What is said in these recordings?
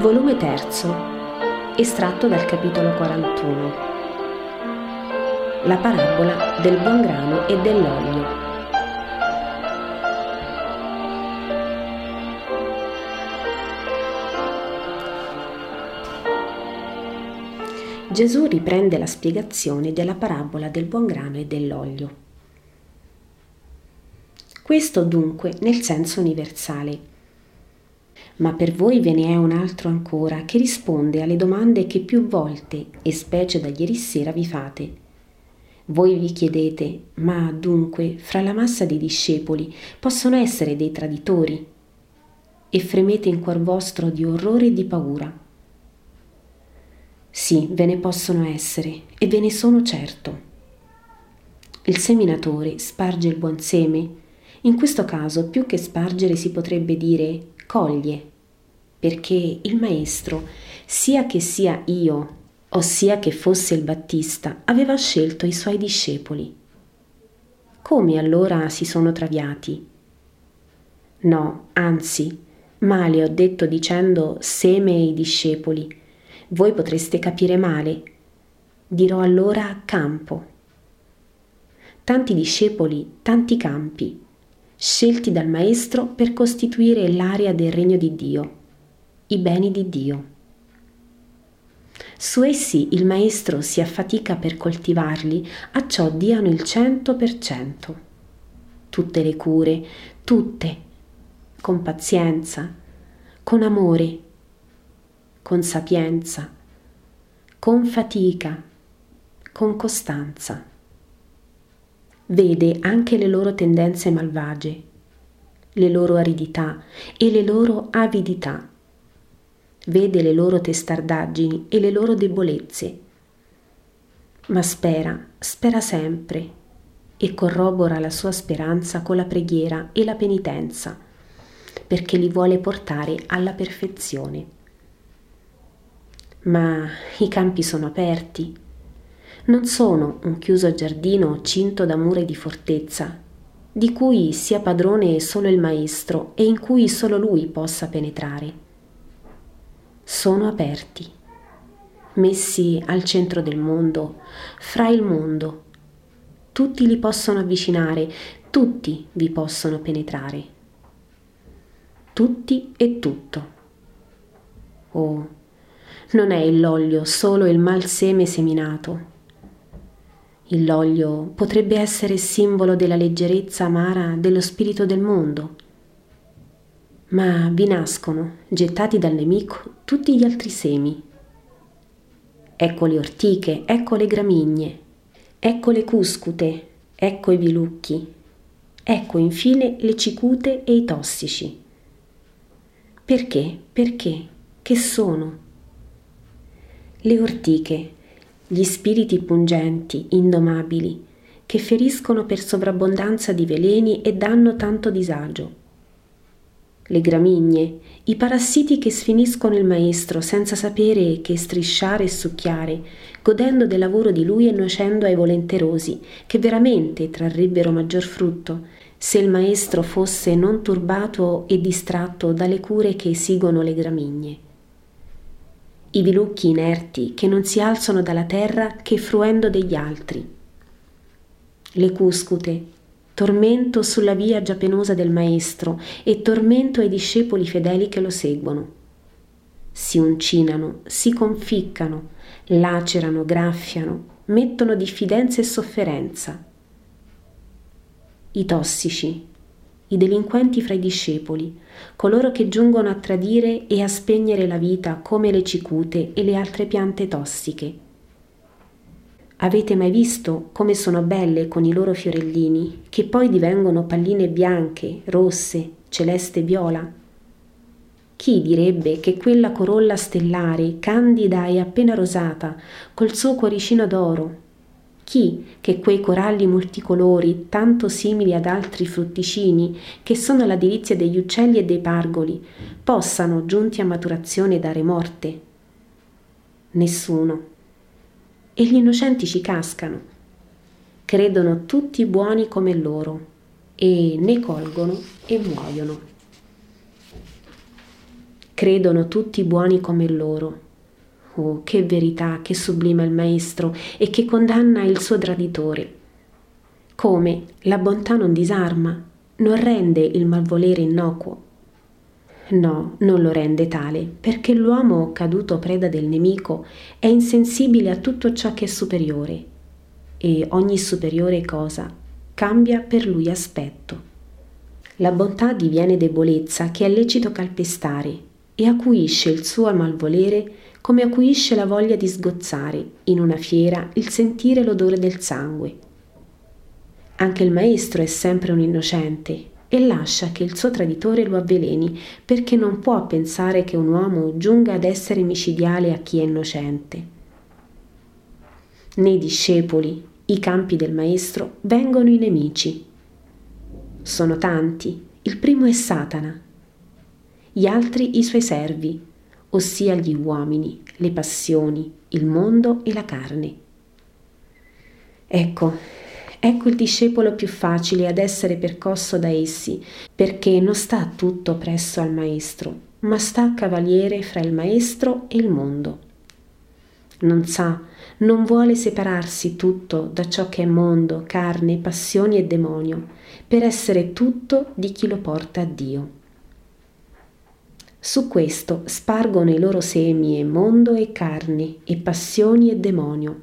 volume 3, estratto dal capitolo 41. La parabola del buon grano e dell'olio. Gesù riprende la spiegazione della parabola del buon grano e dell'olio. Questo dunque nel senso universale. Ma per voi ve ne è un altro ancora che risponde alle domande che più volte, e specie da ieri sera, vi fate. Voi vi chiedete, ma dunque fra la massa dei discepoli possono essere dei traditori? E fremete in cuor vostro di orrore e di paura. Sì, ve ne possono essere e ve ne sono certo. Il seminatore sparge il buon seme. In questo caso, più che spargere, si potrebbe dire coglie, perché il maestro, sia che sia io, ossia che fosse il Battista, aveva scelto i suoi discepoli. Come allora si sono traviati? No, anzi, male ho detto dicendo seme i discepoli, voi potreste capire male. Dirò allora campo. Tanti discepoli, tanti campi, scelti dal Maestro per costituire l'area del regno di Dio, i beni di Dio. Su essi il Maestro si affatica per coltivarli, a ciò diano il cento per cento. Tutte le cure, tutte, con pazienza, con amore, con sapienza, con fatica, con costanza. Vede anche le loro tendenze malvagie, le loro aridità e le loro avidità. Vede le loro testardaggini e le loro debolezze. Ma spera, spera sempre e corrobora la sua speranza con la preghiera e la penitenza, perché li vuole portare alla perfezione ma i campi sono aperti. Non sono un chiuso giardino cinto da mura di fortezza, di cui sia padrone solo il maestro e in cui solo lui possa penetrare. Sono aperti, messi al centro del mondo, fra il mondo. Tutti li possono avvicinare, tutti vi possono penetrare. Tutti e tutto. Oh, non è l'olio solo il mal seme seminato. L'olio potrebbe essere simbolo della leggerezza amara dello spirito del mondo. Ma vi nascono, gettati dal nemico, tutti gli altri semi. Ecco le ortiche, ecco le gramigne, ecco le cuscute, ecco i vilucchi, ecco infine le cicute e i tossici. Perché? Perché? Che sono? le ortiche, gli spiriti pungenti, indomabili, che feriscono per sovrabbondanza di veleni e danno tanto disagio. Le gramigne, i parassiti che sfiniscono il maestro senza sapere che strisciare e succhiare, godendo del lavoro di lui e nuocendo ai volenterosi, che veramente trarrebbero maggior frutto, se il maestro fosse non turbato e distratto dalle cure che esigono le gramigne i vilucchi inerti che non si alzano dalla terra che fruendo degli altri. Le cuscute, tormento sulla via già penosa del Maestro e tormento ai discepoli fedeli che lo seguono. Si uncinano, si conficcano, lacerano, graffiano, mettono diffidenza e sofferenza. I tossici, i delinquenti fra i discepoli, coloro che giungono a tradire e a spegnere la vita come le cicute e le altre piante tossiche. Avete mai visto come sono belle con i loro fiorellini, che poi divengono palline bianche, rosse, celeste viola? Chi direbbe che quella corolla stellare, candida e appena rosata, col suo cuoricino d'oro, chi che quei coralli multicolori, tanto simili ad altri frutticini, che sono la delizia degli uccelli e dei pargoli, possano, giunti a maturazione, dare morte? Nessuno. E gli innocenti ci cascano. Credono tutti buoni come loro e ne colgono e muoiono. credono tutti buoni come loro. Oh, che verità, che sublima il Maestro e che condanna il suo traditore. Come la bontà non disarma, non rende il malvolere innocuo. No, non lo rende tale, perché l'uomo caduto preda del nemico è insensibile a tutto ciò che è superiore e ogni superiore cosa cambia per lui aspetto. La bontà diviene debolezza che è lecito calpestare e acuisce il suo malvolere come acuisce la voglia di sgozzare in una fiera il sentire l'odore del sangue. Anche il maestro è sempre un innocente e lascia che il suo traditore lo avveleni perché non può pensare che un uomo giunga ad essere micidiale a chi è innocente. Nei discepoli, i campi del maestro, vengono i nemici. Sono tanti, il primo è Satana, gli altri i suoi servi, ossia gli uomini, le passioni, il mondo e la carne. Ecco, ecco il discepolo più facile ad essere percosso da essi, perché non sta tutto presso al maestro, ma sta cavaliere fra il maestro e il mondo. Non sa, non vuole separarsi tutto da ciò che è mondo, carne, passioni e demonio, per essere tutto di chi lo porta a Dio. Su questo spargono i loro semi e mondo e carne e passioni e demonio.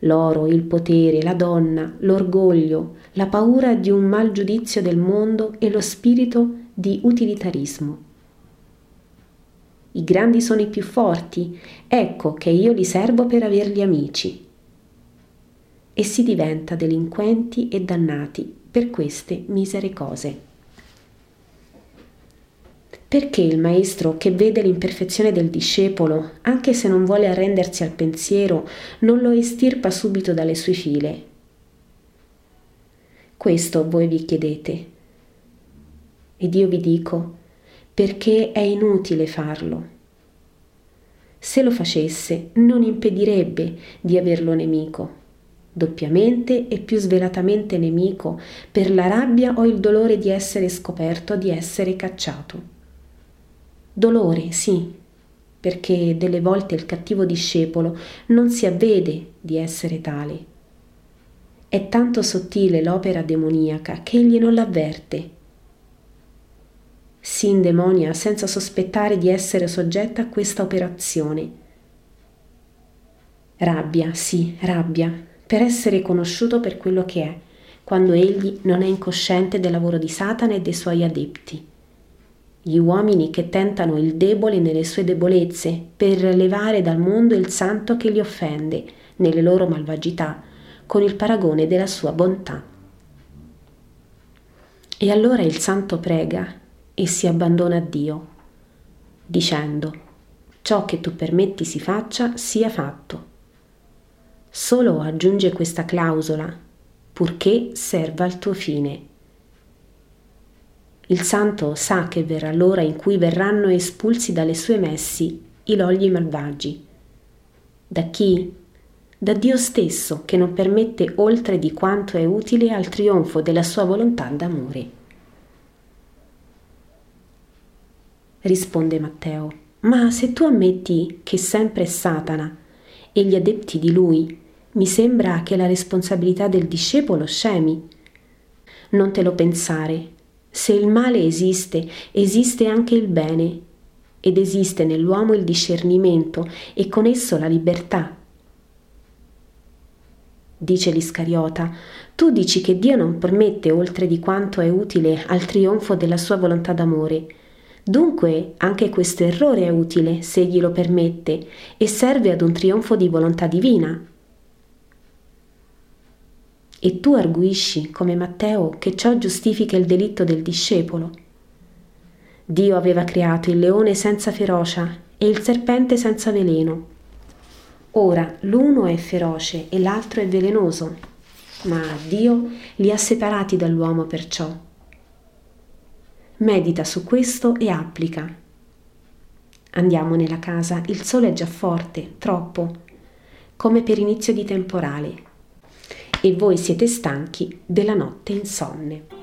L'oro, il potere, la donna, l'orgoglio, la paura di un mal giudizio del mondo e lo spirito di utilitarismo. I grandi sono i più forti, ecco che io li servo per averli amici. E si diventa delinquenti e dannati per queste misere cose. Perché il maestro che vede l'imperfezione del discepolo, anche se non vuole arrendersi al pensiero, non lo estirpa subito dalle sue file? Questo voi vi chiedete. Ed io vi dico, perché è inutile farlo. Se lo facesse, non impedirebbe di averlo nemico, doppiamente e più svelatamente nemico, per la rabbia o il dolore di essere scoperto, di essere cacciato. Dolore, sì, perché delle volte il cattivo discepolo non si avvede di essere tale. È tanto sottile l'opera demoniaca che egli non l'avverte. Si indemonia senza sospettare di essere soggetta a questa operazione. Rabbia, sì, rabbia, per essere conosciuto per quello che è, quando egli non è incosciente del lavoro di Satana e dei suoi adepti gli uomini che tentano il debole nelle sue debolezze per levare dal mondo il santo che li offende nelle loro malvagità con il paragone della sua bontà. E allora il santo prega e si abbandona a Dio, dicendo, ciò che tu permetti si faccia sia fatto. Solo aggiunge questa clausola, purché serva al tuo fine il santo sa che verrà l'ora in cui verranno espulsi dalle sue messi i logli malvagi. Da chi? Da Dio stesso che non permette oltre di quanto è utile al trionfo della sua volontà d'amore. Risponde Matteo, ma se tu ammetti che sempre è Satana e gli adepti di lui, mi sembra che la responsabilità del discepolo scemi. Non te lo pensare, se il male esiste, esiste anche il bene ed esiste nell'uomo il discernimento e con esso la libertà. Dice l'Iscariota, tu dici che Dio non permette oltre di quanto è utile al trionfo della sua volontà d'amore. Dunque anche questo errore è utile se egli lo permette e serve ad un trionfo di volontà divina e tu arguisci, come Matteo, che ciò giustifica il delitto del discepolo. Dio aveva creato il leone senza ferocia e il serpente senza veleno. Ora l'uno è feroce e l'altro è velenoso, ma Dio li ha separati dall'uomo perciò. Medita su questo e applica. Andiamo nella casa, il sole è già forte, troppo, come per inizio di temporale e voi siete stanchi della notte insonne.